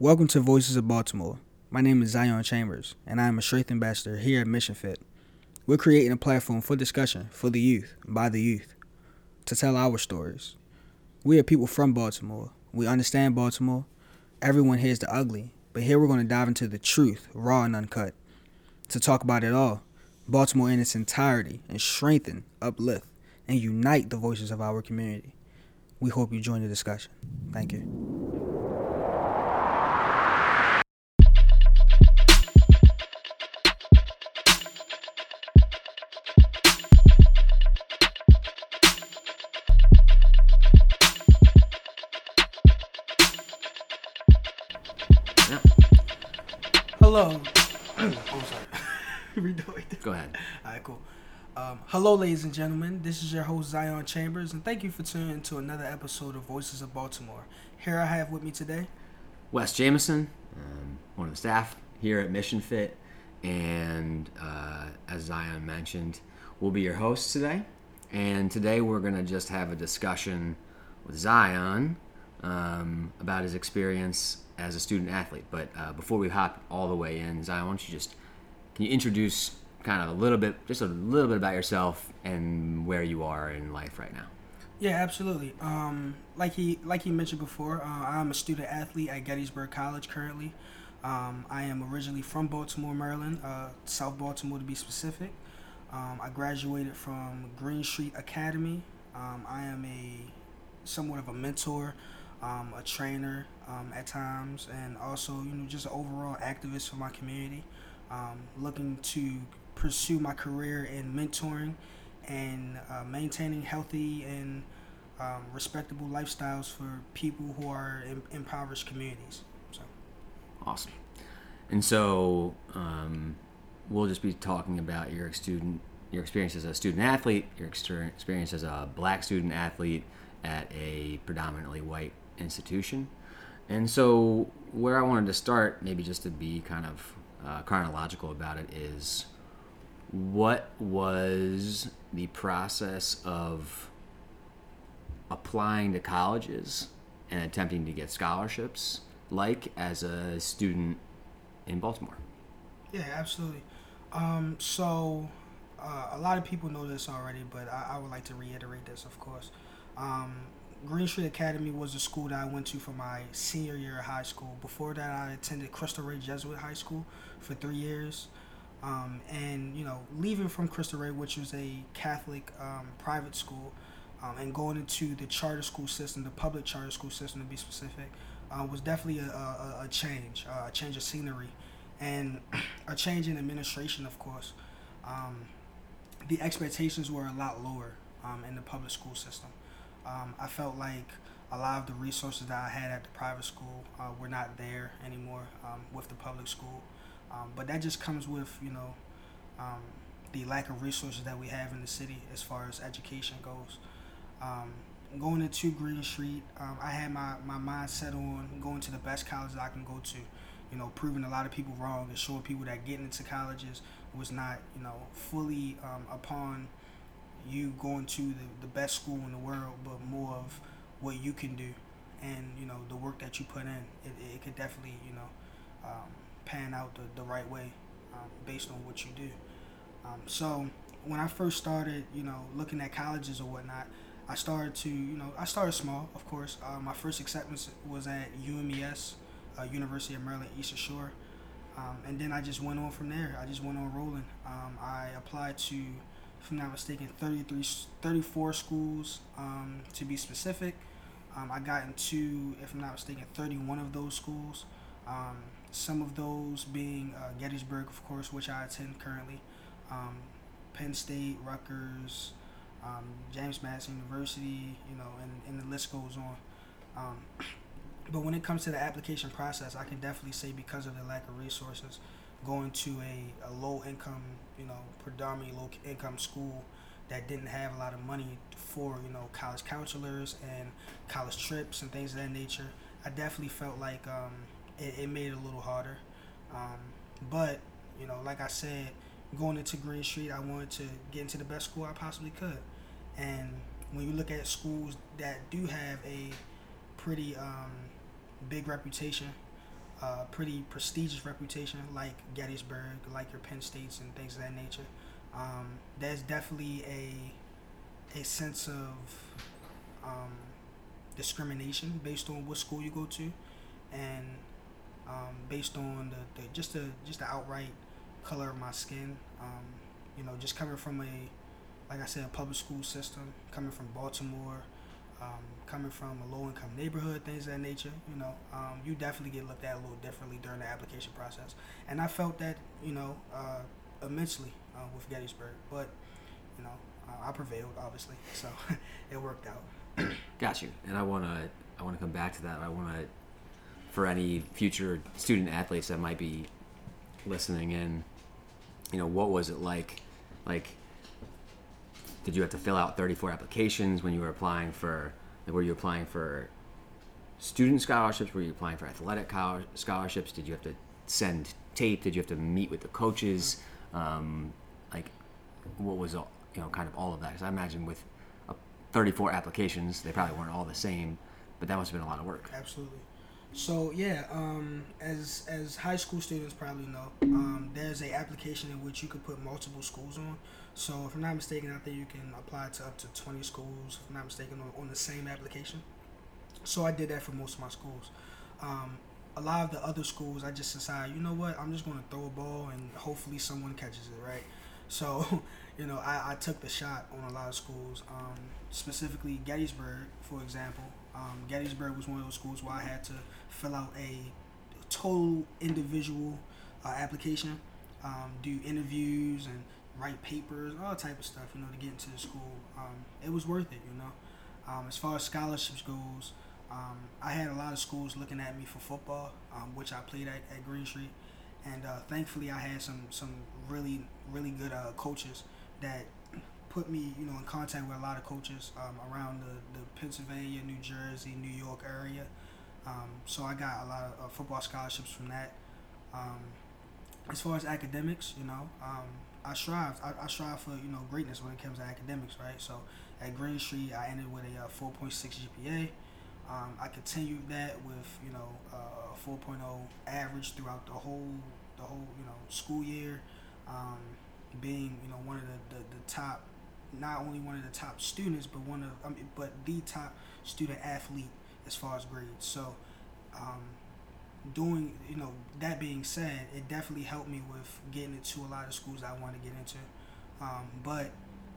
Welcome to Voices of Baltimore. My name is Zion Chambers, and I am a Strength Ambassador here at Mission Fit. We're creating a platform for discussion for the youth, by the youth, to tell our stories. We are people from Baltimore. We understand Baltimore. Everyone hears the ugly, but here we're going to dive into the truth, raw and uncut, to talk about it all, Baltimore in its entirety, and strengthen, uplift, and unite the voices of our community. We hope you join the discussion. Thank you. Hello. oh, sorry. Go ahead. All right, cool. Um, hello, ladies and gentlemen. This is your host Zion Chambers, and thank you for tuning into another episode of Voices of Baltimore. Here I have with me today Wes Jameson, um, one of the staff here at Mission Fit, and uh, as Zion mentioned, we'll be your hosts today. And today we're going to just have a discussion with Zion um, about his experience as a student athlete. But uh, before we hop all the way in, Zion, why don't you just can you introduce kind of a little bit, just a little bit about yourself and where you are in life right now? Yeah, absolutely. Um, like he like he mentioned before, uh, I'm a student athlete at Gettysburg College currently. Um, I am originally from Baltimore, Maryland, uh, South Baltimore to be specific. Um, I graduated from Green Street Academy. Um, I am a somewhat of a mentor um, a trainer um, at times, and also you know just an overall activist for my community. Um, looking to pursue my career in mentoring and uh, maintaining healthy and um, respectable lifestyles for people who are in impoverished communities. So, awesome. And so um, we'll just be talking about your student, your experience as a student athlete, your experience as a black student athlete at a predominantly white institution. And so, where I wanted to start, maybe just to be kind of uh, chronological about it, is what was the process of applying to colleges and attempting to get scholarships like as a student in Baltimore? Yeah, absolutely. Um, so, uh, a lot of people know this already, but I, I, would like to reiterate this, of course. Um, Green Street Academy was the school that I went to for my senior year of high school. Before that, I attended Cristo Rey Jesuit High School for three years. Um, and, you know, leaving from Cristo Rey, which was a Catholic um, private school, um, and going into the charter school system, the public charter school system to be specific, uh, was definitely a, a, a change, uh, a change of scenery, and a change in administration, of course. Um, the expectations were a lot lower um, in the public school system. Um, I felt like a lot of the resources that I had at the private school uh, were not there anymore um, with the public school. Um, but that just comes with, you know, um, the lack of resources that we have in the city as far as education goes. Um, going into Green Street, um, I had my, my mind set on going to the best colleges I can go to. You know, proving a lot of people wrong and showing people that getting into colleges was not, you know, fully upon you going to the, the best school in the world, but more of what you can do and, you know, the work that you put in. It, it could definitely, you know, um, pan out the, the right way um, based on what you do. Um, so when I first started, you know, looking at colleges or whatnot, I started to, you know, I started small, of course. Uh, my first acceptance was at UMES, uh, University of Maryland Eastern Shore. Um, and then I just went on from there. I just went on rolling. Um, I applied to if I'm not mistaken, 33, 34 schools um, to be specific. Um, I got into, if I'm not mistaken, 31 of those schools. Um, some of those being uh, Gettysburg, of course, which I attend currently, um, Penn State, Rutgers, um, James Madison University, you know, and, and the list goes on. Um, but when it comes to the application process, I can definitely say because of the lack of resources, going to a, a low income, you know, predominantly low income school that didn't have a lot of money for, you know, college counselors and college trips and things of that nature, I definitely felt like um, it, it made it a little harder. Um, but, you know, like I said, going into Green Street, I wanted to get into the best school I possibly could. And when you look at schools that do have a pretty um, big reputation uh, pretty prestigious reputation, like Gettysburg, like your Penn States and things of that nature. Um, there's definitely a a sense of um, discrimination based on what school you go to, and um, based on the, the just the just the outright color of my skin. Um, you know, just coming from a like I said, a public school system, coming from Baltimore, um, coming from a low income neighborhood, things of that nature, you know, um, you definitely get looked at a little differently during the application process. And I felt that, you know, uh, immensely uh, with Gettysburg. But, you know, uh, I prevailed, obviously. So it worked out. Got you. And I want to I want to come back to that. I want to, for any future student athletes that might be listening in, you know, what was it like? Like, did you have to fill out 34 applications when you were applying for were you applying for student scholarships? Were you applying for athletic scholarships? Did you have to send tape? Did you have to meet with the coaches? Um, like what was all, you know kind of all of that? Because i imagine with 34 applications they probably weren't all the same but that must have been a lot of work. Absolutely. So yeah, um, as as high school students probably know, um, there's a application in which you could put multiple schools on. So if I'm not mistaken, I think you can apply to up to 20 schools. If I'm not mistaken, on, on the same application. So I did that for most of my schools. Um, a lot of the other schools, I just decided, you know what, I'm just going to throw a ball and hopefully someone catches it, right? So, you know, I, I took the shot on a lot of schools, um, specifically Gettysburg, for example. Um, Gettysburg was one of those schools where I had to fill out a total individual uh, application, um, do interviews and write papers, all type of stuff, you know, to get into the school. Um, it was worth it, you know. Um, as far as scholarships goes, um, I had a lot of schools looking at me for football, um, which I played at, at Green Street, and uh, thankfully I had some some really really good uh, coaches that put me, you know, in contact with a lot of coaches um, around the, the Pennsylvania, New Jersey, New York area. Um, so I got a lot of uh, football scholarships from that. As far as academics, you know, I strive. I, I, strive for you know greatness when it comes to academics, right? So at Green Street, I ended with a uh, 4.6 GPA. Um, I continued that with you know uh, a 4.0 average throughout the whole the whole you know school year. Um, being you know one of the, the, the top not only one of the top students, but one of I mean, but the top student athlete as far as grades. So, um, doing you know that being said, it definitely helped me with getting into a lot of schools I want to get into. Um, but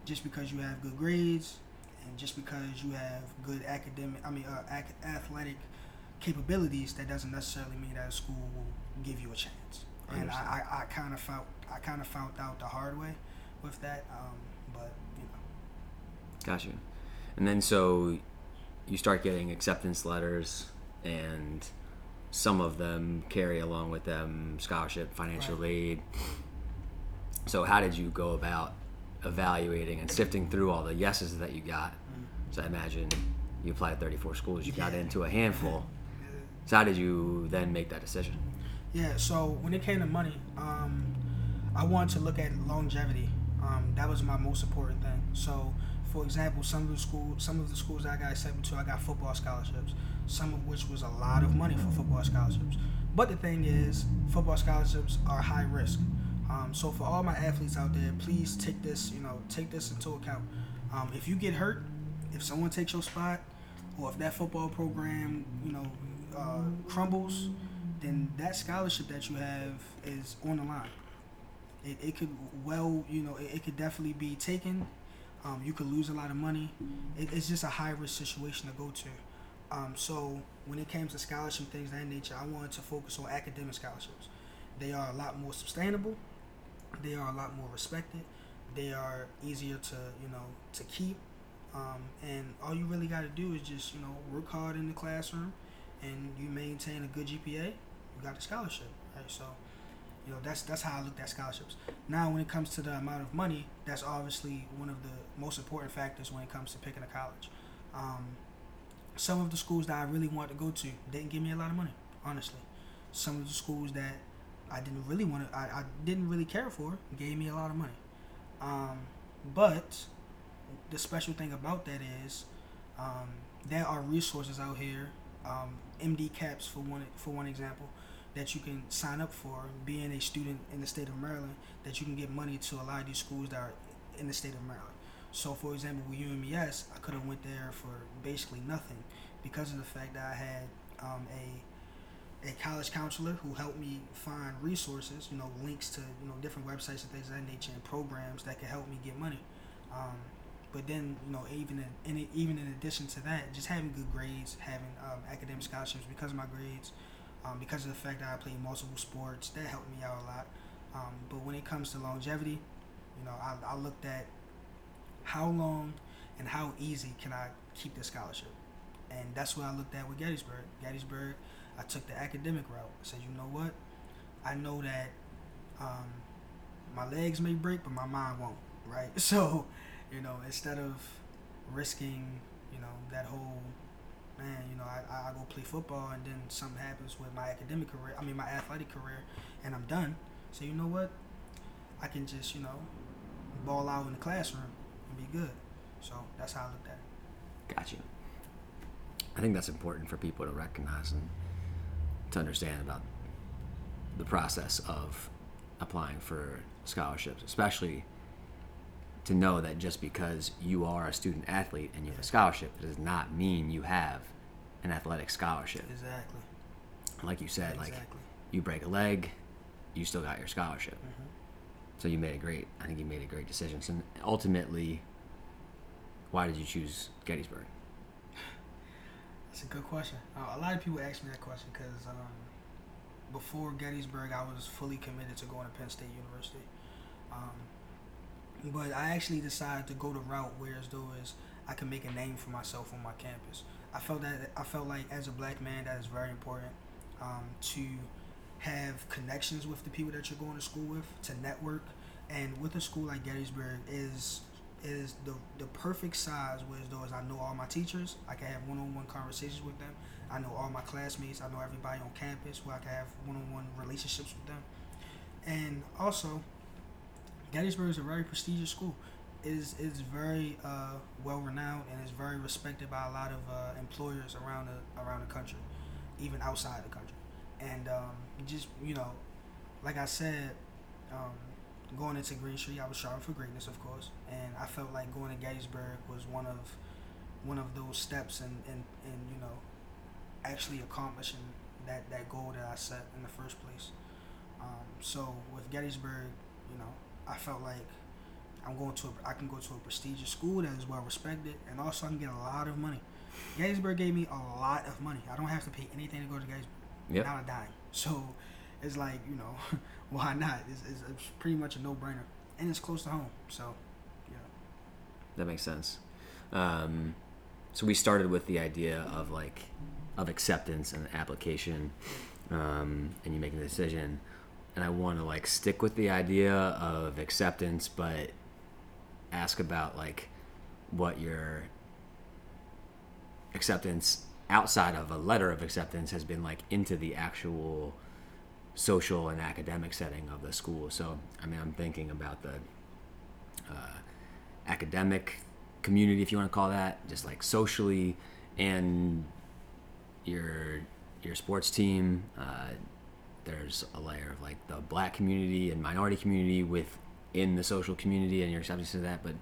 just because you have good grades and just because you have good academic, I mean, uh, athletic capabilities, that doesn't necessarily mean that a school will give you a chance. I and I, I, I kind of found I kind of found out the hard way with that. Um, but you know gotcha And then so you start getting acceptance letters, and some of them carry along with them scholarship, financial right. aid. So how did you go about evaluating and sifting through all the yeses that you got? Mm. So I imagine you applied 34 schools, you yeah. got into a handful. So how did you then make that decision? Yeah, so when it came to money, um, I wanted to look at longevity. Um, that was my most important thing. So for example, some of the schools, some of the schools I got accepted to, I got football scholarships. Some of which was a lot of money for football scholarships. But the thing is, football scholarships are high risk. Um, so for all my athletes out there, please take this, you know, take this into account. Um, if you get hurt, if someone takes your spot, or if that football program, you know, uh, crumbles, then that scholarship that you have is on the line. It, it could well, you know, it, it could definitely be taken um, you could lose a lot of money. It, it's just a high risk situation to go to. Um, so when it came to scholarship things that nature, I wanted to focus on academic scholarships. They are a lot more sustainable. They are a lot more respected. They are easier to you know to keep. Um, and all you really got to do is just you know work hard in the classroom, and you maintain a good GPA. You got a scholarship, right? So you know, that's that's how I looked at scholarships. Now, when it comes to the amount of money, that's obviously one of the most important factors when it comes to picking a college. Um, some of the schools that I really wanted to go to didn't give me a lot of money, honestly. Some of the schools that I didn't really want to, I, I didn't really care for, gave me a lot of money. Um, but the special thing about that is um, there are resources out here. Um, MD caps for one for one example that you can sign up for being a student in the state of Maryland that you can get money to a lot of these schools that are in the state of Maryland. So, for example, with UMES, I could have went there for basically nothing because of the fact that I had um, a a college counselor who helped me find resources, you know, links to you know different websites and things of that nature, and programs that could help me get money. Um, but then, you know, even in, in, even in addition to that, just having good grades, having um, academic scholarships because of my grades, um, because of the fact that I played multiple sports, that helped me out a lot. Um, but when it comes to longevity, you know, I, I looked at how long and how easy can I keep the scholarship, and that's what I looked at with Gettysburg. Gettysburg, I took the academic route. I said, you know what, I know that um, my legs may break, but my mind won't. Right, so you know, instead of risking, you know, that whole man, you know, I, I go play football and then something happens with my academic career, I mean, my athletic career, and I'm done. So, you know what? I can just, you know, ball out in the classroom and be good. So, that's how I looked at it. Got you. I think that's important for people to recognize and to understand about the process of applying for scholarships, especially to know that just because you are a student athlete and you have a scholarship does not mean you have an athletic scholarship. Exactly. Like you said, Exactly. like you break a leg, you still got your scholarship. Mhm. So you made a great. I think you made a great decision. So ultimately, why did you choose Gettysburg? That's a good question. Uh, a lot of people ask me that question because um, before Gettysburg, I was fully committed to going to Penn State University. Um, but I actually decided to go the route where as though as I can make a name for myself on my campus. I felt that I felt like as a black man that is very important um, to have connections with the people that you're going to school with, to network, and with a school like Gettysburg is is the the perfect size where as though as I know all my teachers, I can have one-on-one conversations with them. I know all my classmates, I know everybody on campus where I can have one-on-one relationships with them. And also Gettysburg is a very prestigious school. Is is very uh, well renowned and is very respected by a lot of uh, employers around the around the country, even outside the country. And um, just you know, like I said, um, going into Green Street, I was striving for greatness, of course, and I felt like going to Gettysburg was one of one of those steps in, in, in you know actually accomplishing that, that goal that I set in the first place. Um, so with Gettysburg, you know, I felt like I'm going to a, I can go to a prestigious school that is well respected, and also I can get a lot of money. Gettysburg gave me a lot of money. I don't have to pay anything to go to Gettysburg, Yep. not a dime. So it's like you know, why not? It's, it's, it's pretty much a no brainer, and it's close to home. So yeah, That makes sense. Um, so we started with the idea of like of acceptance and application, um, and you making the decision. And I want to like stick with the idea of acceptance, but ask about like what your acceptance outside of a letter of acceptance has been like into the actual social and academic setting of the school. So I mean, I'm thinking about the uh, academic community, if you want to call that, just like socially, and your your sports team. Uh, there's a layer of like the black community and minority community within the social community and your acceptance to that. But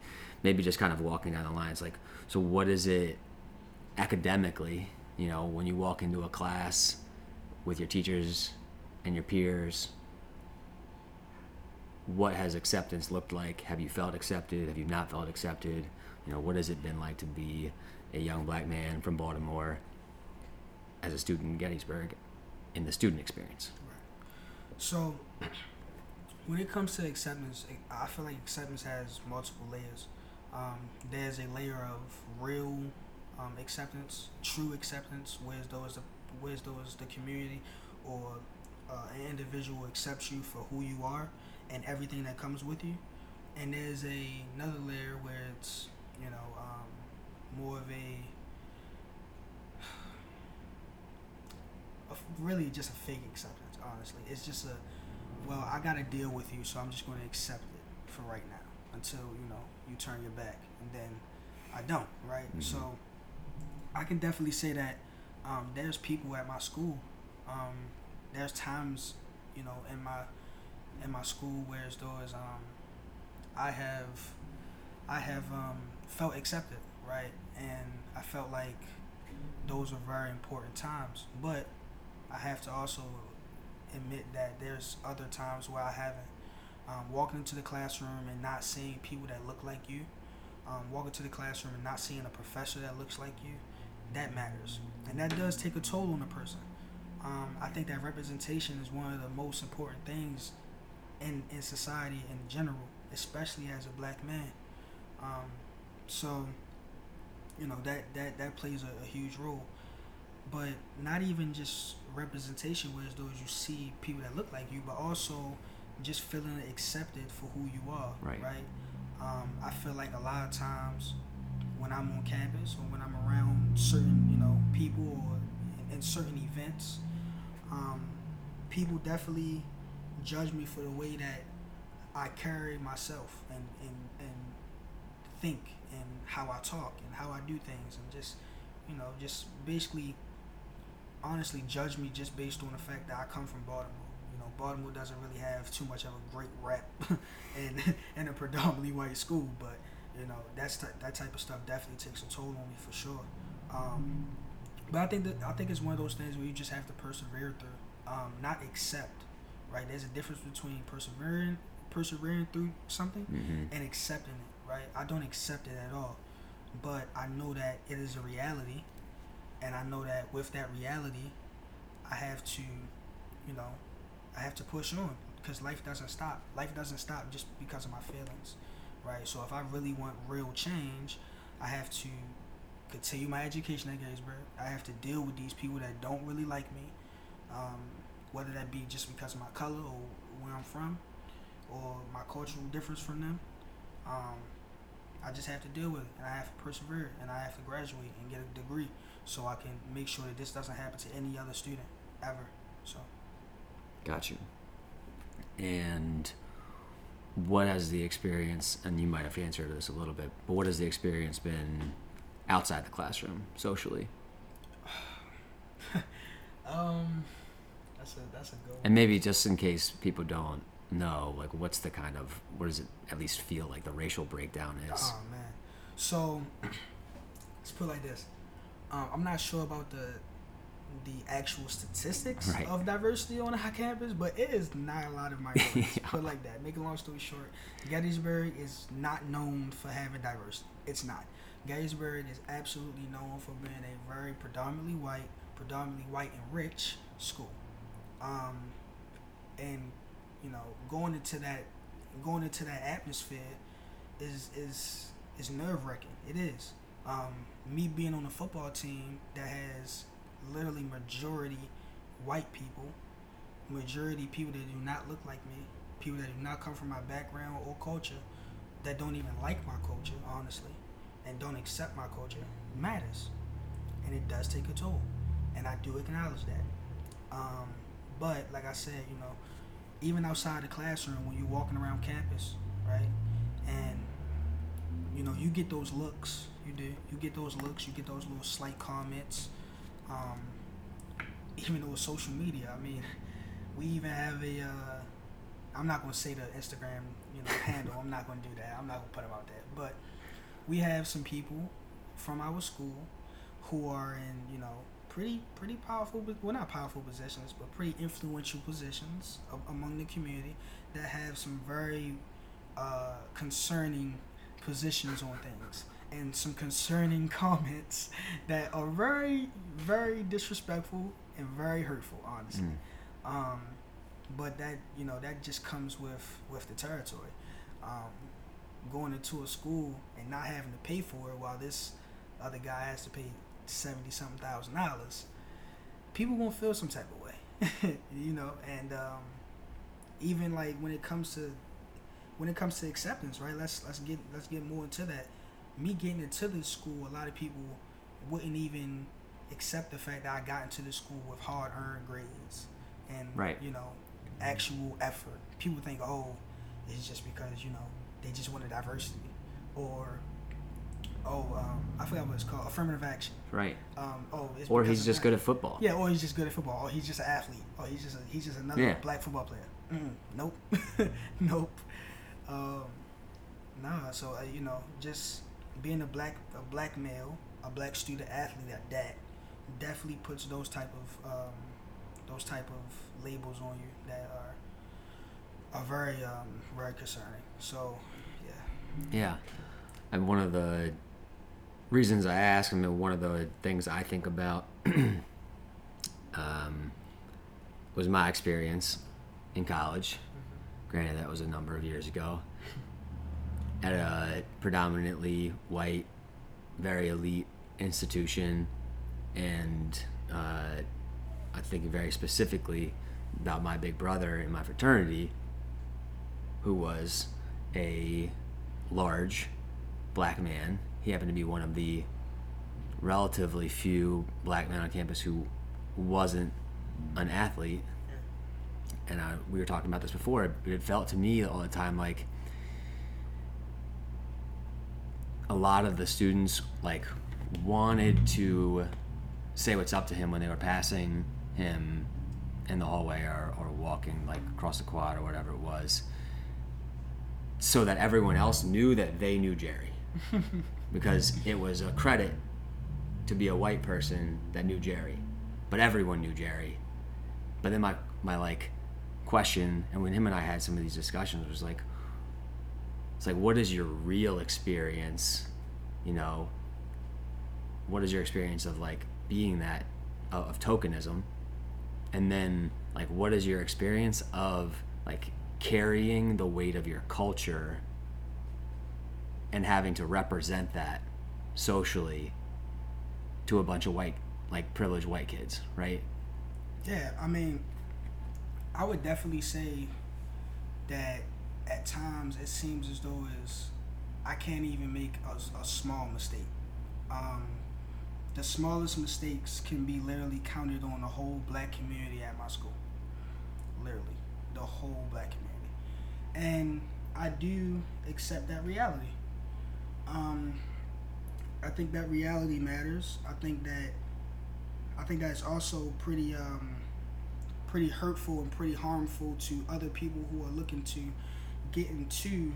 maybe just kind of walking down the lines, like, so what is it academically? You know, when you walk into a class with your teachers and your peers, what has acceptance looked like? Have you felt accepted? Have you not felt accepted? You know, what has it been like to be a young black man from Baltimore as a student in Gettysburg in the student experience? So, when it comes to acceptance, I feel like acceptance has multiple layers. Um, there's a layer of real um, acceptance, true acceptance, whereas though is the though is the community or uh, an individual accepts you for who you are and everything that comes with you. And there's a another layer where it's you know um, more of a, really just a fake acceptance. Honestly, it's just a well, I got to deal with you, so I'm just going to accept it for right now until you know you turn your back, and then I don't. Right. Mhm. So I can definitely say that um, there's people at my school um, there's times, you know, in my in my school where as though as um I have I have um felt accepted, right? And I felt like those are very important times. But I have to also admit that there's other times where I haven't. Um, walking into the classroom and not seeing people that look like you, um, walking to the classroom and not seeing a professor that looks like you, that matters. And that does take a toll on a person. Um, I think that representation is one of the most important things in, in society in general, especially as a black man. Um, so, you know, that, that, that plays a, a huge role but not even just representation whereas those you see people that look like you but also just feeling accepted for who you are right. right? Um, i feel like a lot of times when i'm on campus or when i'm around certain you know people or in, in certain events um, people definitely judge me for the way that i carry myself and, and, and think and how i talk and how i do things and just you know just basically honestly judge me just based on the fact that I come from Baltimore. You know, Baltimore doesn't really have too much of a great rap in in a predominantly white school, but you know that's t- that type of stuff definitely takes a toll on me for sure. Um, but I think that I think it's one of those things where you just have to persevere through, um, not accept. Right? There's a difference between persevering persevering through something mm-hmm. and accepting it. Right? I don't accept it at all, but I know that it is a reality and I know that with that reality, I have to, you know, I have to push on because life doesn't stop. Life doesn't stop just because of my feelings, right? So if I really want real change, I have to continue my education at Gettysburg. I have to deal with these people that don't really like me, um, whether that be just because of my color or where I'm from, or my cultural difference from them. Um, I just have to deal with it, and I have to persevere, and I have to graduate and get a degree so I can make sure that this doesn't happen to any other student ever. So. Got you. And what has the experience? And you might have answered this a little bit, but what has the experience been outside the classroom socially? um, that's a that's a good. And maybe just in case people don't know, like, what's the kind of what does it at least feel like the racial breakdown is? Oh man, so let's put it like this um, I'm not sure about the the actual statistics right. of diversity on our campus, but it is not a lot of minorities. yeah. Put like that. Make a long story short, Gettysburg is not known for having diversity. It's not. Gettysburg is absolutely known for being a very predominantly white, predominantly white and rich school. Um, and you know, going into that, going into that atmosphere, is is is nerve wracking. It is. Um, me being on a football team that has literally majority white people, majority people that do not look like me, people that do not come from my background or culture, that don't even like my culture, honestly, and don't accept my culture, matters. And it does take a toll. And I do acknowledge that. Um, but like I said, you know, even outside the classroom, when you're walking around campus, right, and you know, you get those looks you do. You get those looks. You get those little slight comments. Um, even though it's social media, I mean, we even have a. Uh, I'm not gonna say the Instagram, you know, handle. I'm not gonna do that. I'm not gonna put about that. But we have some people from our school who are in, you know, pretty pretty powerful, well not powerful positions, but pretty influential positions among the community that have some very uh, concerning positions on things and some concerning comments that are very, very disrespectful and very hurtful, honestly. Mm. Um, but that you know that just comes with with the territory. Um, going into a school and not having to pay for it while this other guy has to pay seventy something thousand dollars, people won't feel some type of way, you know. And um, even like when it comes to when it comes to acceptance, right? Let's let's get let's get more into that me getting into this school, a lot of people wouldn't even accept the fact that I got into the school with hard earned grades and right. you know actual effort. People think, oh, it's just because you know they just wanted diversity, or oh, um, I forgot what it's called, affirmative action. Right. Um, oh, it's Or he's just good at football. Yeah, or he's just good at football. Or he's just an athlete. Or he's just a, he's just another Yeah. black football player. Mm, nope, nope. Um, nah. So uh, you know, just being a black a black male, a black student athlete at that, definitely puts those type of um, those type of labels on you that are are very um, very concerning. So yeah, Yeah. And one of the reasons I ask, I mean, one of the things I think about um, was my experience in college. Granted, that was a number of years ago. At a predominantly white, very elite institution, and uh, I think very specifically about my big brother in my fraternity, who was a large black man. He happened to be one of the relatively few black men on campus who wasn't an athlete. And I, we were talking about this before. It felt to me all the time like a lot of the students like wanted to say what's up to him when they were passing him in the hallway or, or walking like across the quad or whatever it was so that everyone else knew that they knew Jerry. because it was a credit to be a white person that knew Jerry. But everyone knew Jerry. But then my my like question and when him and I had some of these discussions was like it's like what is your real experience, you know? What is your experience of like being that of, tokenism? And then like what is your experience of like carrying the weight of your culture and having to represent that socially to a bunch of white like privileged white kids right Yeah, I mean, I would definitely say that at times it seems as though as I can't even make a, a small mistake. Um, the smallest mistakes can be literally counted on the whole black community at my school. Literally, the whole black community, and I do accept that reality. Um, I think that reality matters. I think that I think that's also pretty um, pretty hurtful and pretty harmful to other people who are looking to get into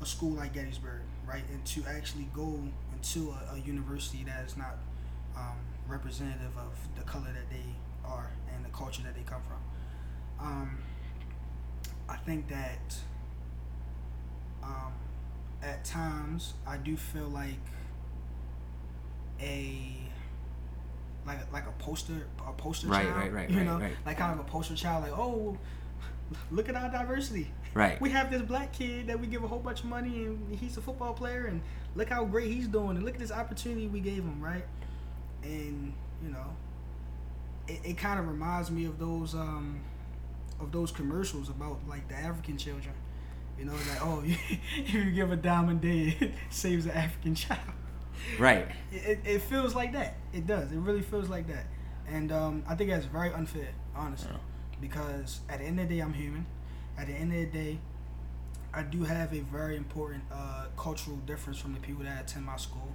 a school like Gettysburg, right? And to actually go into a, a university that is not um, representative of the color that they are and the culture that they come from. Um, I think that um, at times I do feel like a like a, like a poster a poster Right, child, right, right, you right, know, right. like kind of a poster child, like oh, look at our diversity. right We have this black kid that we give a whole bunch of money, and he's a football player, and look how great he's doing, and look at this opportunity we gave him, right? And you know, it, it kind of reminds me of those um of those commercials about like the African children. You know, like oh, if you give a diamond day, it saves an African child right it, it feels like that. It does. It really feels like that. And um, I think that's very unfair, honestly. Yeah. Because at the end of the day, I'm human. At the end of the day, I do have a very important uh, cultural difference from the people that attend my school.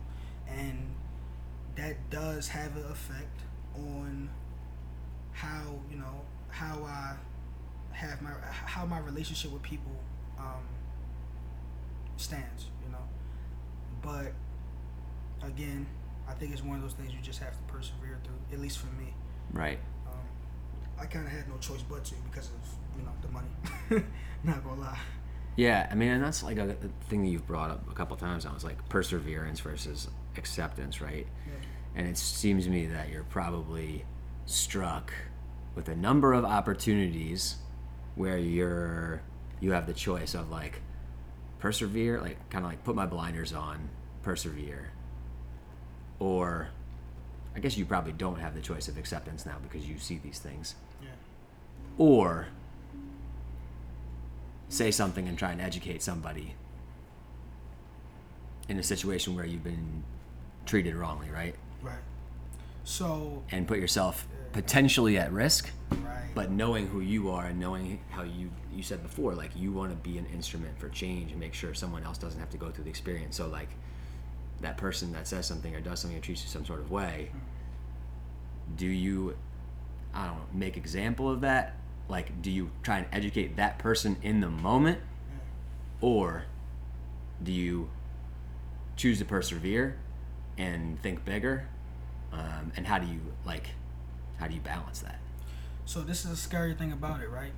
And that does have an effect on how, you know, how I have my, how my relationship with people um, stands, you know. But again, I think it's one of those things you just have to persevere through. At least for me, right I kind of had no choice but to because of you know the money. Not gonna lie. yeah i mean and that's like a, a thing that you've brought up a couple times now is like perseverance versus acceptance right Yeah. and it seems to me that you're probably struck with a number of opportunities where you're you have the choice of like persevere like kind of like put my blinders on persevere or i guess you probably don't have the choice of acceptance now because you see these things. Or say something and try and educate somebody in a situation where you've been treated wrongly right Right. So and put yourself potentially at risk right. but knowing who you are and knowing how you you said before like you want to be an instrument for change and make sure someone else doesn't have to go through the experience so like that person that says something or does something or treats you some sort of way, hmm. do you, I don't know, make example of that? Like, do you try and educate that person in the moment, or do you choose to persevere and think bigger? Um, and how do you like, how do you balance that? So this is a scary thing about it, right?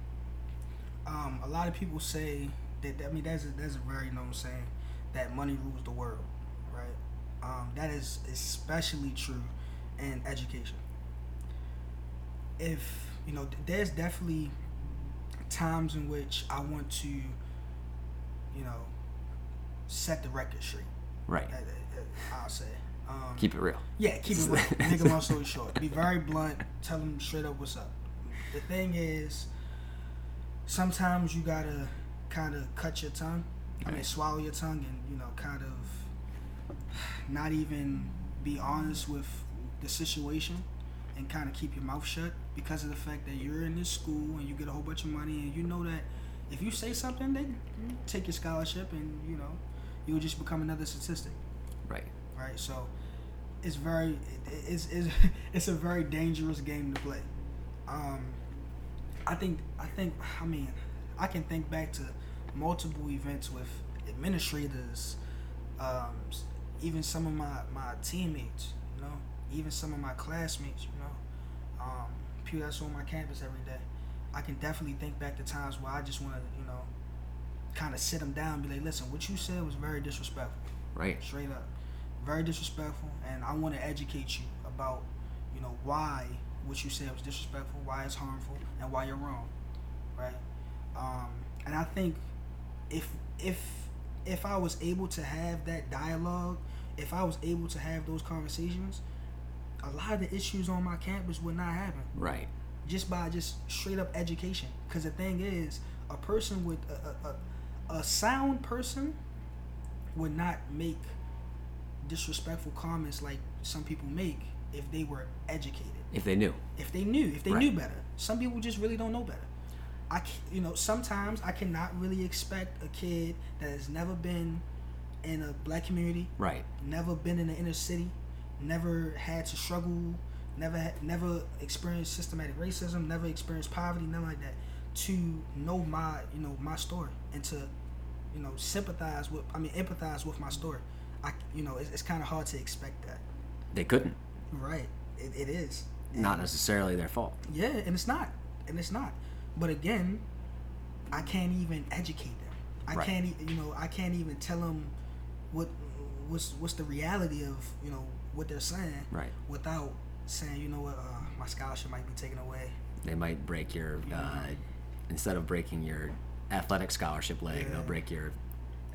Um, a lot of people say that. I mean, that's a, that's a very known saying that money rules the world, right? Um, that is especially true in education. If you know, there's definitely times in which I want to, you know, set the record straight. Right. I'll say. Um, Keep it real. yeah, keep it real. Make a long story short. Be very blunt. Tell them straight up what's up. The thing is, sometimes you gotta kind of cut your tongue. I mean, swallow your tongue and you know, kind of not even be honest with the situation and kind of keep your mouth shut because of the fact that you're in this school and you get a whole bunch of money and you know that if you say something, they take your scholarship and you know, you'll just become another statistic Right. right? So it's very it's, it's it's a very dangerous game to play. Um, I think I think I mean I can think back to multiple events with administrators, um, even some of my my teammates, you know, even some of my classmates, you um, people that's on my campus every day. I can definitely think back to times where I just want to, you know, kind of sit them down and be like, listen, what you said was very disrespectful Right. straight up very disrespectful and i want to educate you about you know why what you said was disrespectful why it's harmful and why you're wrong right um, and i think if if if i was able to have that dialogue if i was able to have those conversations a lot of the issues on my campus would not happen Right. just by just straight up education. Because the thing is, a person with a, a, a, a sound person would not make disrespectful comments like some people make if they were educated, If they knew. if they knew, if they Right. knew better. Some people just really don't know better. I, you know, sometimes I cannot really expect a kid that has never been in a black community Right. never been in the inner city, never had to struggle, never never experienced systematic racism, never experienced poverty, nothing like that, to know my you know my story and to you know sympathize with I mean empathize with my story. I you know it's, it's kind of hard to expect that. They couldn't. Right, it, it is. Not necessarily their fault. Yeah, and it's not, and it's not. But again, I can't even educate them. I Right. can't, you know, I can't even tell them what what's what's the reality of you know what they're saying Right. without saying, you know what, uh, my scholarship might be taken away. They might break your uh, instead of breaking your athletic scholarship leg, Yeah. they'll break your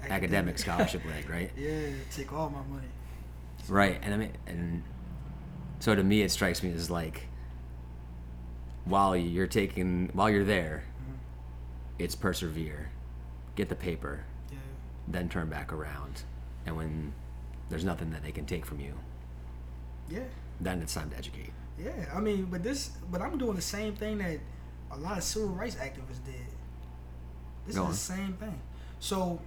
academic scholarship leg, right? yeah, take all my money. Right, and I mean, and so to me, it strikes me as like while you're taking, while you're there, Mhm. it's persevere, get the paper, Yeah, then turn back around, and when there's nothing that they can take from you, yeah, then it's time to educate. yeah. I mean, but this, but I'm doing the same thing that a lot of civil rights activists did. This Go is on. the same thing. So,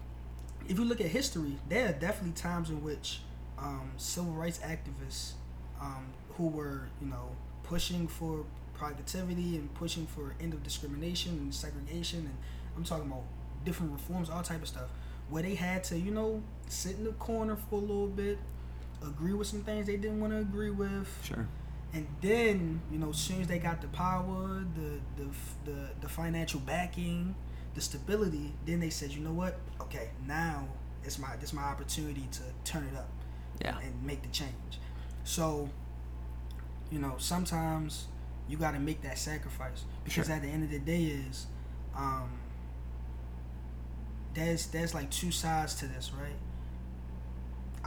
if you look at history, there are definitely times in which um, civil rights activists um, who were, you know, pushing for productivity and pushing for end of discrimination and segregation, and I'm talking about different reforms, all type of stuff, where they had to, you know, sit in the corner for a little bit, agree with some things they didn't want to agree with, Sure. and then you know, as soon as they got the power, the the the, the financial backing, the stability, then they said, you know what? Okay, now it's my this my opportunity to turn it up Yeah. and make the change. So, you know, sometimes you got to make that sacrifice because Sure. at the end of the day, is um, there's there's like two sides to this, right?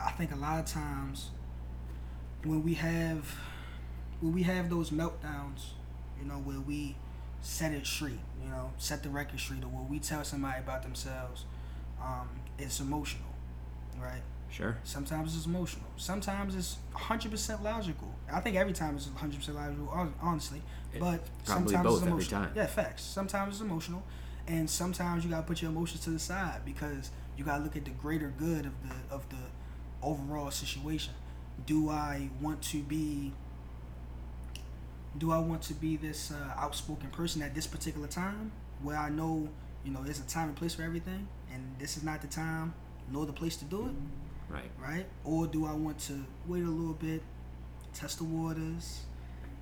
I think a lot of times when we have when we have those meltdowns, you know, where we set it straight, you know, set the record straight, or where we tell somebody about themselves, um, it's emotional, right? Sure. Sometimes it's emotional. Sometimes it's 100% logical. I think every time it's 100% logical, honestly. But sometimes it's every emotional. time. Yeah, facts. Sometimes it's emotional, and sometimes you gotta put your emotions to the side because you gotta look at the greater good of the of the overall situation. Do I want to be do I want to be this uh, outspoken person at this particular time where I know, you know, there's a time and place for everything and this is not the time nor the place to do it? Right. Right? Or do I want to wait a little bit, test the waters,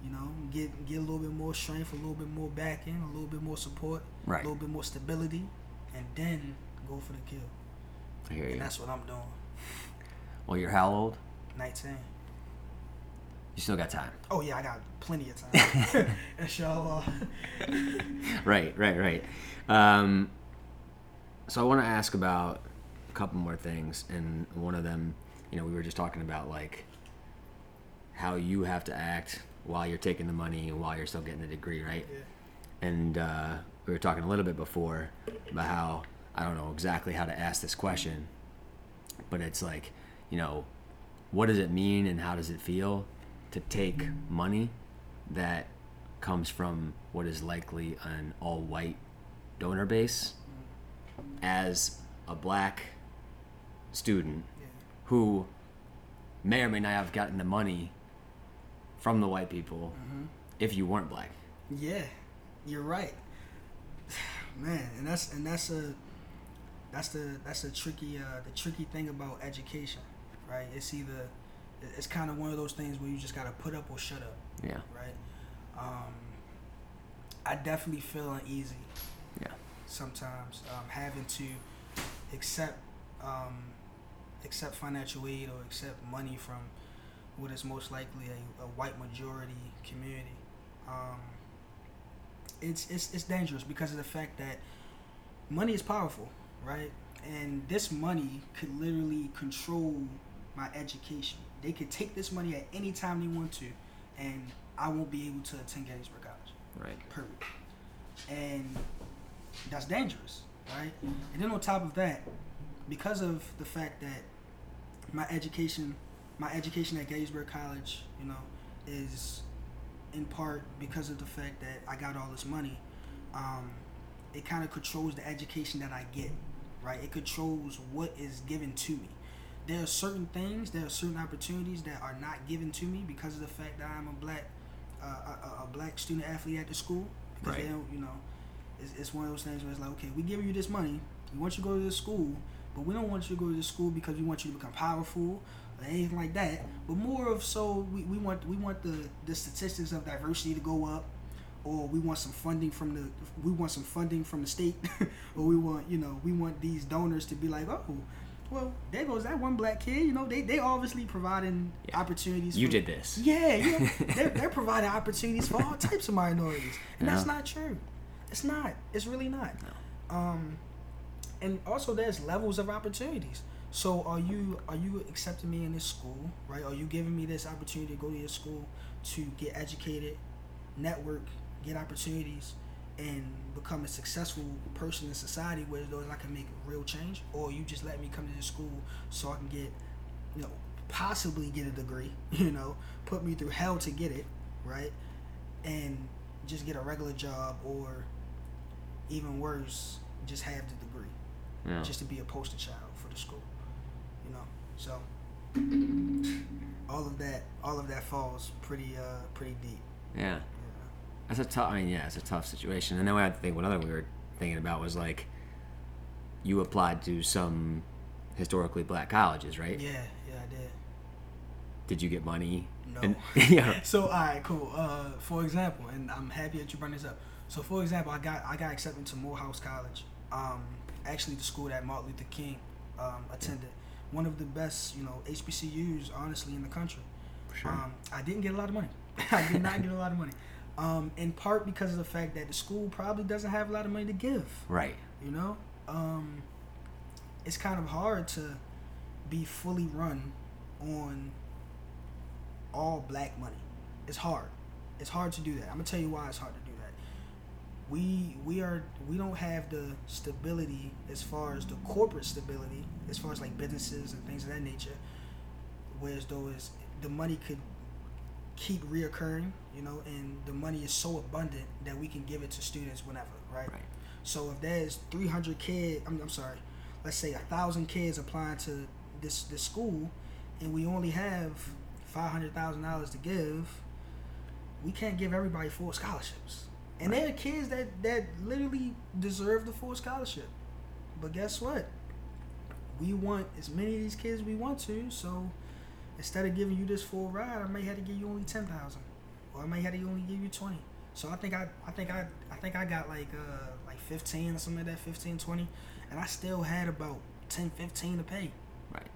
you know, get get a little bit more strength, a little bit more backing, a little bit more support, Right. a little bit more stability, and then go for the kill. I hear And you. that's what I'm doing. Well, you're how old? 19. You still got time. Oh yeah, I got plenty of time. Inshallah. right, right, right. Um, so I want to ask about a couple more things, and one of them, you know, we were just talking about like how you have to act while you're taking the money and while you're still getting the degree, right? Yeah. And uh, we were talking a little bit before about how I don't know exactly how to ask this question, but it's like, you know, what does it mean and how does it feel to take money that comes from what is likely an all white donor base as a black student who may or may not have gotten the money from the white people if you weren't black. Yeah, you're right, man. And that's and that's a that's the that's the tricky uh, the tricky thing about education, right? It's either it's kind of one of those things where you just gotta put up or shut up, Yeah. right? Um, I definitely feel uneasy Yeah. sometimes um, having to accept um, accept financial aid or accept money from what is most likely a, a white majority community. Um, it's, it's it's dangerous because of the fact that money is powerful, right? And this money could literally control my education. They could take this money at any time they want to, and I won't be able to attend Gettysburg College Right. period. And that's dangerous, right? And then on top of that, because of the fact that my education, my education at Gettysburg College, you know, is in part because of the fact that I got all this money. Um, it kind of controls the education that I get, right? It controls what is given to me. There are certain things, there are certain opportunities that are not given to me because of the fact that I'm a black, uh, a, a- black student athlete at the school. Because they don't, you know, it's, it's one of those things where it's like, okay, we giving you this money, we want you to go to this school, but we don't want you to go to this school because we want you to become powerful or anything like that. But more of so we, we want we want the the statistics of diversity to go up, or we want some funding from the we want some funding from the state, or we want you know we want these donors to be like oh. Well, there goes that one black kid. You know, they they obviously providing Yeah. opportunities. You did this. yeah, yeah. they're, they're providing opportunities for all types of minorities, and that's not true. It's not. It's really not. Um, and also there's levels of opportunities. So are you are you accepting me in this school, right? Are you giving me this opportunity to go to your school to get educated, network, get opportunities, and become a successful person in society where those I can make real change, or you just let me come to this school so I can get, you know, possibly get a degree, you know, put me through hell to get it, right? And just get a regular job or even worse, just have the degree Yeah. just to be a poster child for the school. You know, so all of that, all of that falls pretty, uh, pretty deep. yeah. That's a tough. I mean, yeah, it's a tough situation. And then I think one other we were thinking about was like, you applied to some historically black colleges, right? Yeah, yeah, I did. Did you get money? No. And, yeah. So, all right, cool. Uh, for example, and I'm happy that you brought this up. So, for example, I got I got accepted to Morehouse College. Um, actually, the school that Martin Luther King um, attended. One of the best, you know, HBCUs, honestly, in the country. Sure. Um, I didn't get a lot of money. I did not get a lot of money. Um, in part because of the fact that the school probably doesn't have a lot of money to give. right. You know, um, it's kind of hard to be fully run on all black money. It's hard. It's hard to do that. I'm gonna tell you why it's hard to do that. We we are we don't have the stability as far as the corporate stability, as far as like businesses and things of that nature. Whereas though is the money could keep reoccurring, you know, and the money is so abundant that we can give it to students whenever, right? Right. So if there's 300 kids, I'm, I'm sorry, let's say a thousand kids applying to this this school, and we only have five hundred thousand dollars to give, we can't give everybody full scholarships. And there are kids that that literally deserve the full scholarship. But guess what? We want as many of these kids we want to, so instead of giving you this full ride, I may have to give you only ten thousand, or I may have to only give you twenty. So I think I, I think I, I think I got like uh like fifteen or something like that, 15, 20, and I still had about 10, 15 to pay. Right.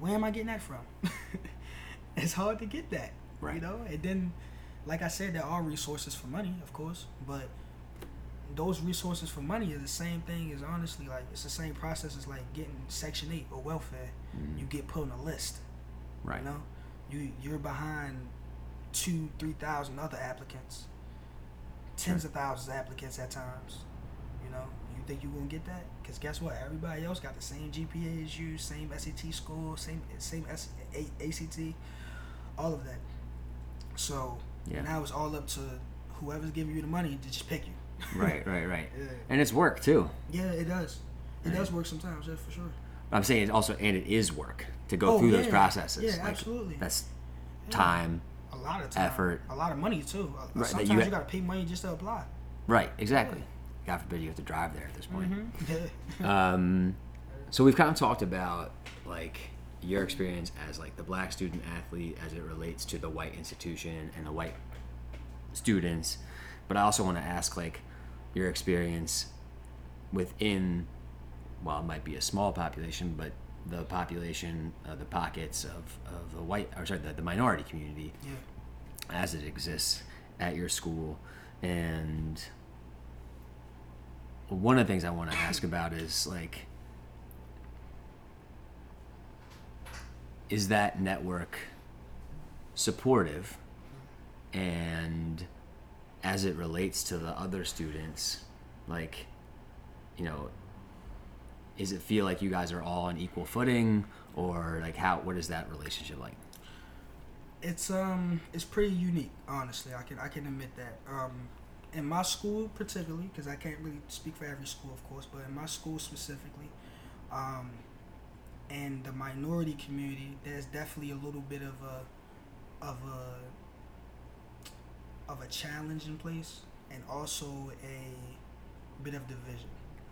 Where am I getting that from? it's hard to get that, Right. You know, and then, like I said, there are resources for money, of course, but those resources for money are the same thing as honestly like it's the same process as like getting Section Eight or welfare. Mm. You get put on a list. Right. You know, you you're behind two, three thousand other applicants, tens of thousands of applicants at times. You know, you think you're gonna get that? Because guess what? Everybody else got the same GPA as you, same SAT score, same same S, A, ACT, all of that. So Yeah. now it's all up to whoever's giving you the money to just pick you. Right. Right. Right. Yeah, And it's work too. yeah it does. It Right. does work sometimes, yeah, for sure. I'm saying it also, and it is work to go Oh, through those processes. Yeah, Like, absolutely. That's Yeah. time. A lot of time, Effort. a lot of money too. Uh, Right, Sometimes you you, gotta pay money just to apply. Right. Exactly. God forbid you have to drive there at this point. Mm-hmm. Um, so we've kind of talked about like your experience as like the black student athlete as it relates to the white institution and the white students, but I also want to ask like your experience within, well, it might be a small population, but the population, uh, the pockets of, of the white, or sorry, the, the minority community yeah. as it exists at your school and one of the things i want to ask about is like is that network supportive and as it relates to the other students like you know is it feel like you guys are all on equal footing or like how what is that relationship like It's um it's pretty unique, honestly. I can I can admit that. Um, in my school particularly, because I can't really speak for every school, of course, but in my school specifically, um, and the minority community, there's definitely a little bit of a of a of a challenge in place, and also a bit of division,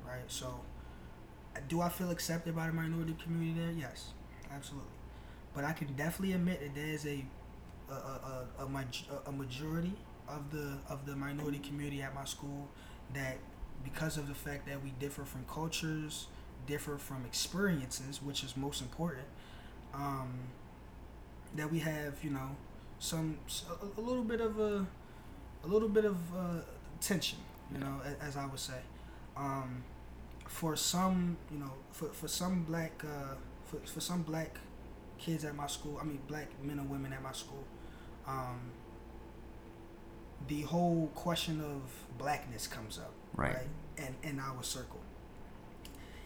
right? So, do I feel accepted by the minority community there? Yes, absolutely. But I can definitely admit that there is a a, a, a, a, a majority of the of the minority community at my school that because of the fact that we differ from cultures, differ from experiences, which is most important, um, that we have you know some a, little bit of a a little bit of uh, tension, you know, a- as I would say. Um, for some, you know, for, for some black uh, for, for some black kids at my school, I mean black men and women at my school, um, the whole question of blackness comes up, Right. And in our circle,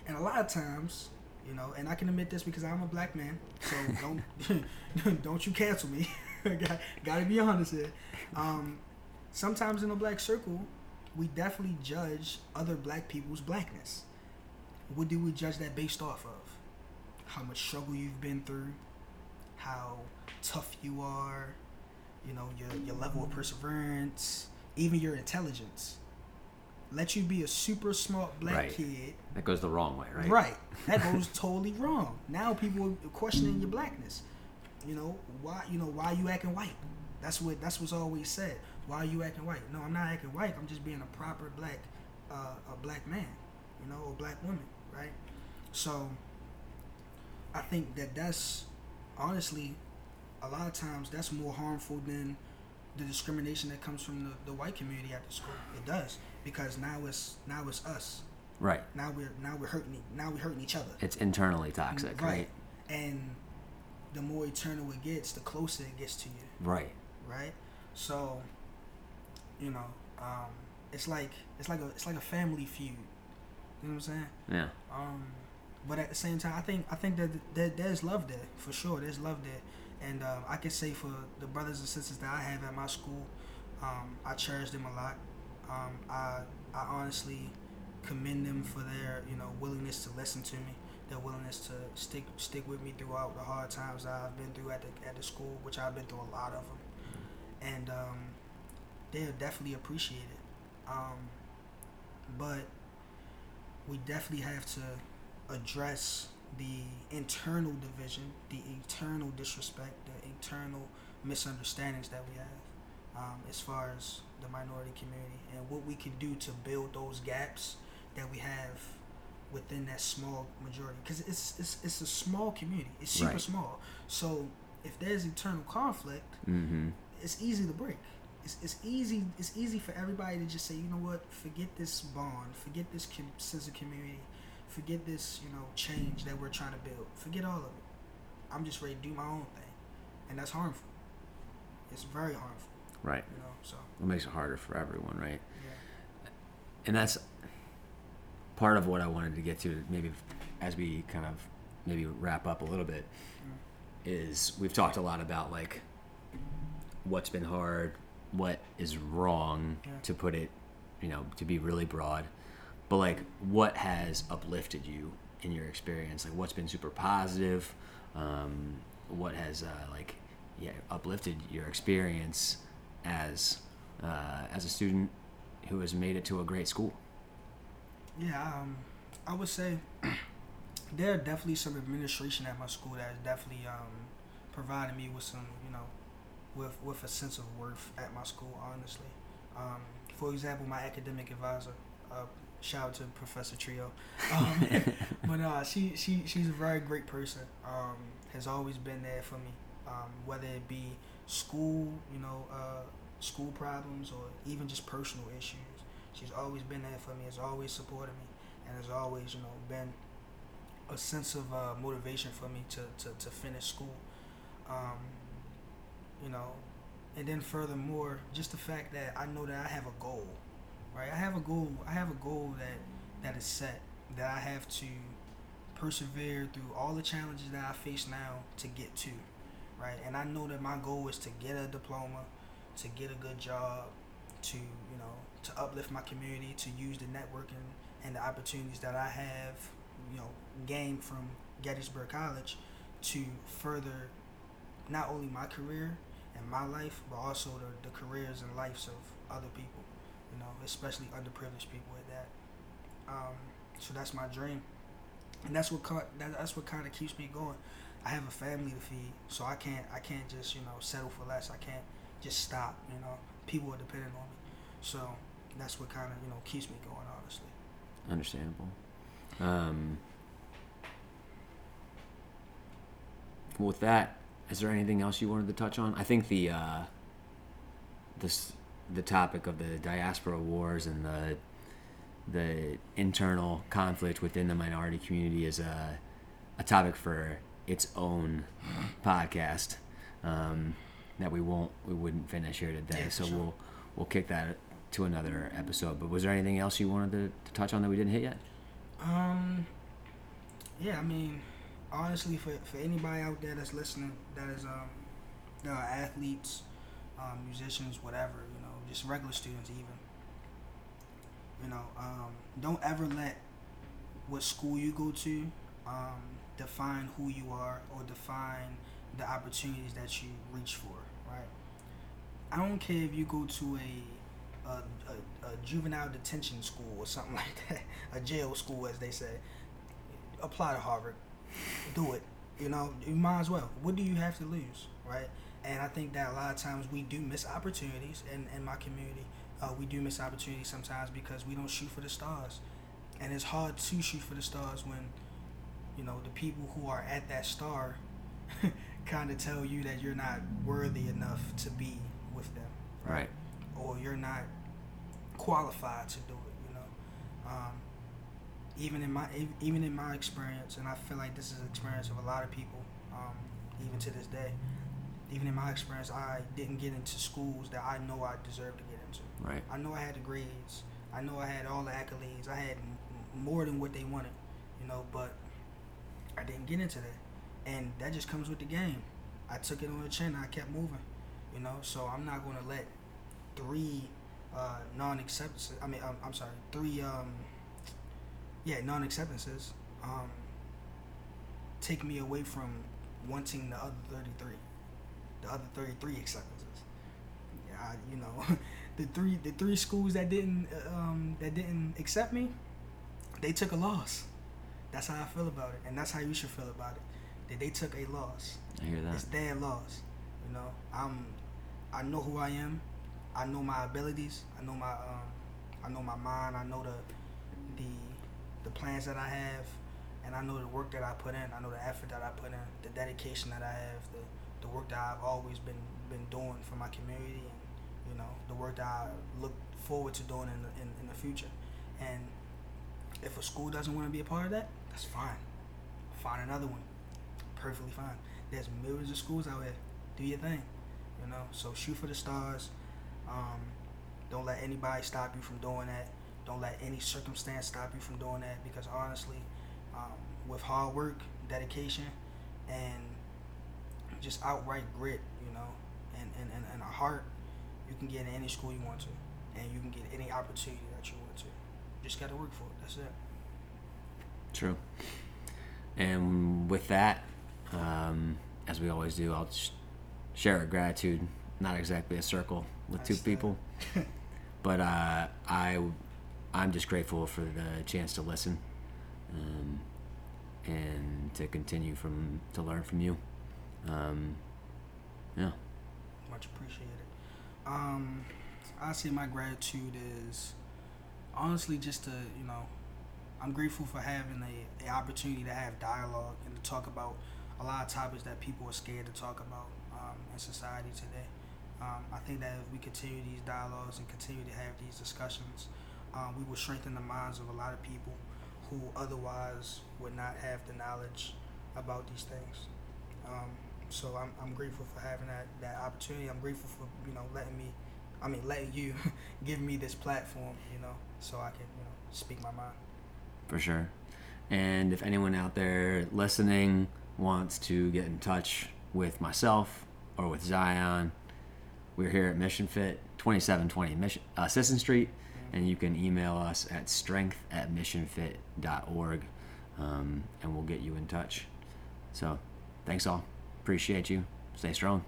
and a lot of times, you know, and I can admit this because I'm a black man, so don't don't you cancel me. got, gotta be honest here. Um, sometimes in a black circle, we definitely judge other black people's blackness. What do we judge that based off of? How much struggle you've been through, how tough you are, you know, your your level of perseverance, even your intelligence. Let you be a super smart black Right. kid that goes the wrong way right Right. That goes totally wrong. Now people are questioning your blackness. You know why? You know why you acting white? That's what that's what's always said. Why are you acting white? No, I'm not acting white. I'm just being a proper black, uh, a black man. You know, or black woman. Right. So. I think that that's honestly, a lot of times that's more harmful than the discrimination that comes from the, the white community at the school. It does because now it's now it's us. Right. Now we're now we're hurting now we're hurting each other. It's internally toxic right? And the more eternal it gets the closer it gets to you. Right. Right? So you know um it's like it's like a it's like a family feud you know what i'm saying? Yeah. Um but at the same time i think i think that, that there's love there for sure there's love there. And um, i can say for the brothers and sisters that i have at my school um, i cherish them a lot. Um, I, I honestly commend them for their you know willingness to listen to me their willingness to stick stick with me throughout the hard times that I've been through at the at the school, which I've been through a lot of them, and um, they're definitely appreciate it. Um, but we definitely have to address the internal division, the internal disrespect, the internal misunderstandings that we have um, as far as the minority community and what we can do to build those gaps that we have within that small majority because it's, it's it's a small community it's super Right. small so if there's internal conflict Mm-hmm. it's easy to break it's, it's easy it's easy for everybody to just say you know what forget this bond forget this com- sense of community forget this you know change that we're trying to build. Forget all of it. I'm just ready to do my own thing. And that's harmful. It's very harmful. Right. you know so. It makes it harder for everyone, right? yeah. And that's part of what I wanted to get to maybe as we kind of maybe wrap up a little bit mm. is we've talked a lot about like what's been hard, what is wrong Yeah. to put it, you know, to be really broad. But like what has uplifted you in your experience? Like what's been super positive? Um, what has uh, like yeah uplifted your experience as uh, as a student who has made it to a great school? Yeah, um, I would say there are definitely some administration at my school that has definitely um, provided me with some, you know, with with a sense of worth at my school. Honestly, um, for example, my academic advisor. Uh, shout out to Professor Trio, um, but uh, she she she's a very great person. Um, has always been there for me, um, whether it be school, you know, uh, school problems or even just personal issues. She's always been there for me. Has always supported me, and has always, you know, been a sense of uh, motivation for me to, to, to finish school. Um, you know, and then furthermore, just the fact that I know that I have a goal, right? I have a goal. I have a goal that that is set that I have to persevere through all the challenges that I face now to get to, right? And I know that my goal is to get a diploma, to get a good job, to you know, to uplift my community, to use the networking and the opportunities that I have, you know, gained from Gettysburg College to further not only my career and my life, but also the, the careers and lives of other people, you know, especially underprivileged people at that. Um, so that's my dream, and that's what that's what kind of keeps me going. I have a family to feed, so I can't I can't just you know settle for less. I can't just stop. You know, people are dependent on me, so that's what kind of you know keeps me going. Honestly. Understandable. Um, with that, is there anything else you wanted to touch on? I think the uh, this the topic of the diaspora wars and the the internal conflict within the minority community is a a topic for its own podcast um, that we won't we wouldn't finish here today. Yeah, so sure. we'll we'll kick that to another episode. But was there anything else you wanted to, to touch on that we didn't hit yet? Um. Yeah, I mean, honestly, for for anybody out there that's listening, that is um, are athletes, um, musicians, whatever, you know, just regular students, even. You know, um, don't ever let what school you go to um, define who you are or define the opportunities that you reach for. Right. I don't care if you go to a a, a, a juvenile detention school or something like that, a jail school as they say. Apply to Harvard, do it. You know, you might as well. What do you have to lose, right? And I think that a lot of times we do miss opportunities in, in my community. Uh, we do miss opportunities sometimes because we don't shoot for the stars, and it's hard to shoot for the stars when, you know, the people who are at that star, kind of tell you that you're not worthy enough to be with them, Right. or you're not qualified to do it. You know, um, even in my even in my experience, and I feel like this is an experience of a lot of people, um, even to this day. Even in my experience, I didn't get into schools that I know I deserved to get into. Right. I know I had the grades. I know I had all the accolades. I had m- more than what they wanted, you know, but I didn't get into that. And that just comes with the game. I took it on the chin. I kept moving, you know, so I'm not going to let three uh, non acceptances, I mean, um, I'm sorry, three, um, yeah, non acceptances um, take me away from wanting the other 33, the other 33 acceptances. Yeah, I, you know, the three the three schools that didn't um, that didn't accept me, they took a loss. That's how I feel about it, and that's how you should feel about it. That they took a loss. I hear that. It's their loss. You know, I'm. I know who I am. I know my abilities. I know my. Um, I know my mind. I know the, the, the plans that I have, and I know the work that I put in. I know the effort that I put in, the dedication that I have, the, the work that I've always been been doing for my community, and you know the work that I look forward to doing in the, in, in the future. And if a school doesn't want to be a part of that, that's fine. Find another one. Perfectly fine. There's millions of schools out here. Do your thing. You know. So shoot for the stars. Um, don't let anybody stop you from doing that. Don't let any circumstance stop you from doing that. Because honestly, um, with hard work, dedication, and just outright grit, you know, and, and, and, and a heart, you can get in any school you want to. And you can get any opportunity that you want to. Just got to work for it. That's it. True. And with that, um, as we always do, I'll sh- share a gratitude. Not exactly a circle with two Nice, uh, people, but uh, I, I'm just grateful for the chance to listen, um, and to continue from to learn from you. Um, yeah. Much appreciated. Um, I say my gratitude is honestly just to you know, I'm grateful for having a opportunity to have dialogue and to talk about a lot of topics that people are scared to talk about um, in society today. Um, I think that if we continue these dialogues and continue to have these discussions, um, we will strengthen the minds of a lot of people who otherwise would not have the knowledge about these things. Um, so I'm, I'm grateful for having that, that opportunity. I'm grateful for you know letting me, I mean letting you give me this platform, you know, so I can you know speak my mind. for sure. And if anyone out there listening wants to get in touch with myself or with Zion, we're here at Mission Fit, 2720 Mission, uh, Street, and you can email us at strength at missionfit.org, um, and we'll get you in touch. So, thanks all. Appreciate you. Stay strong.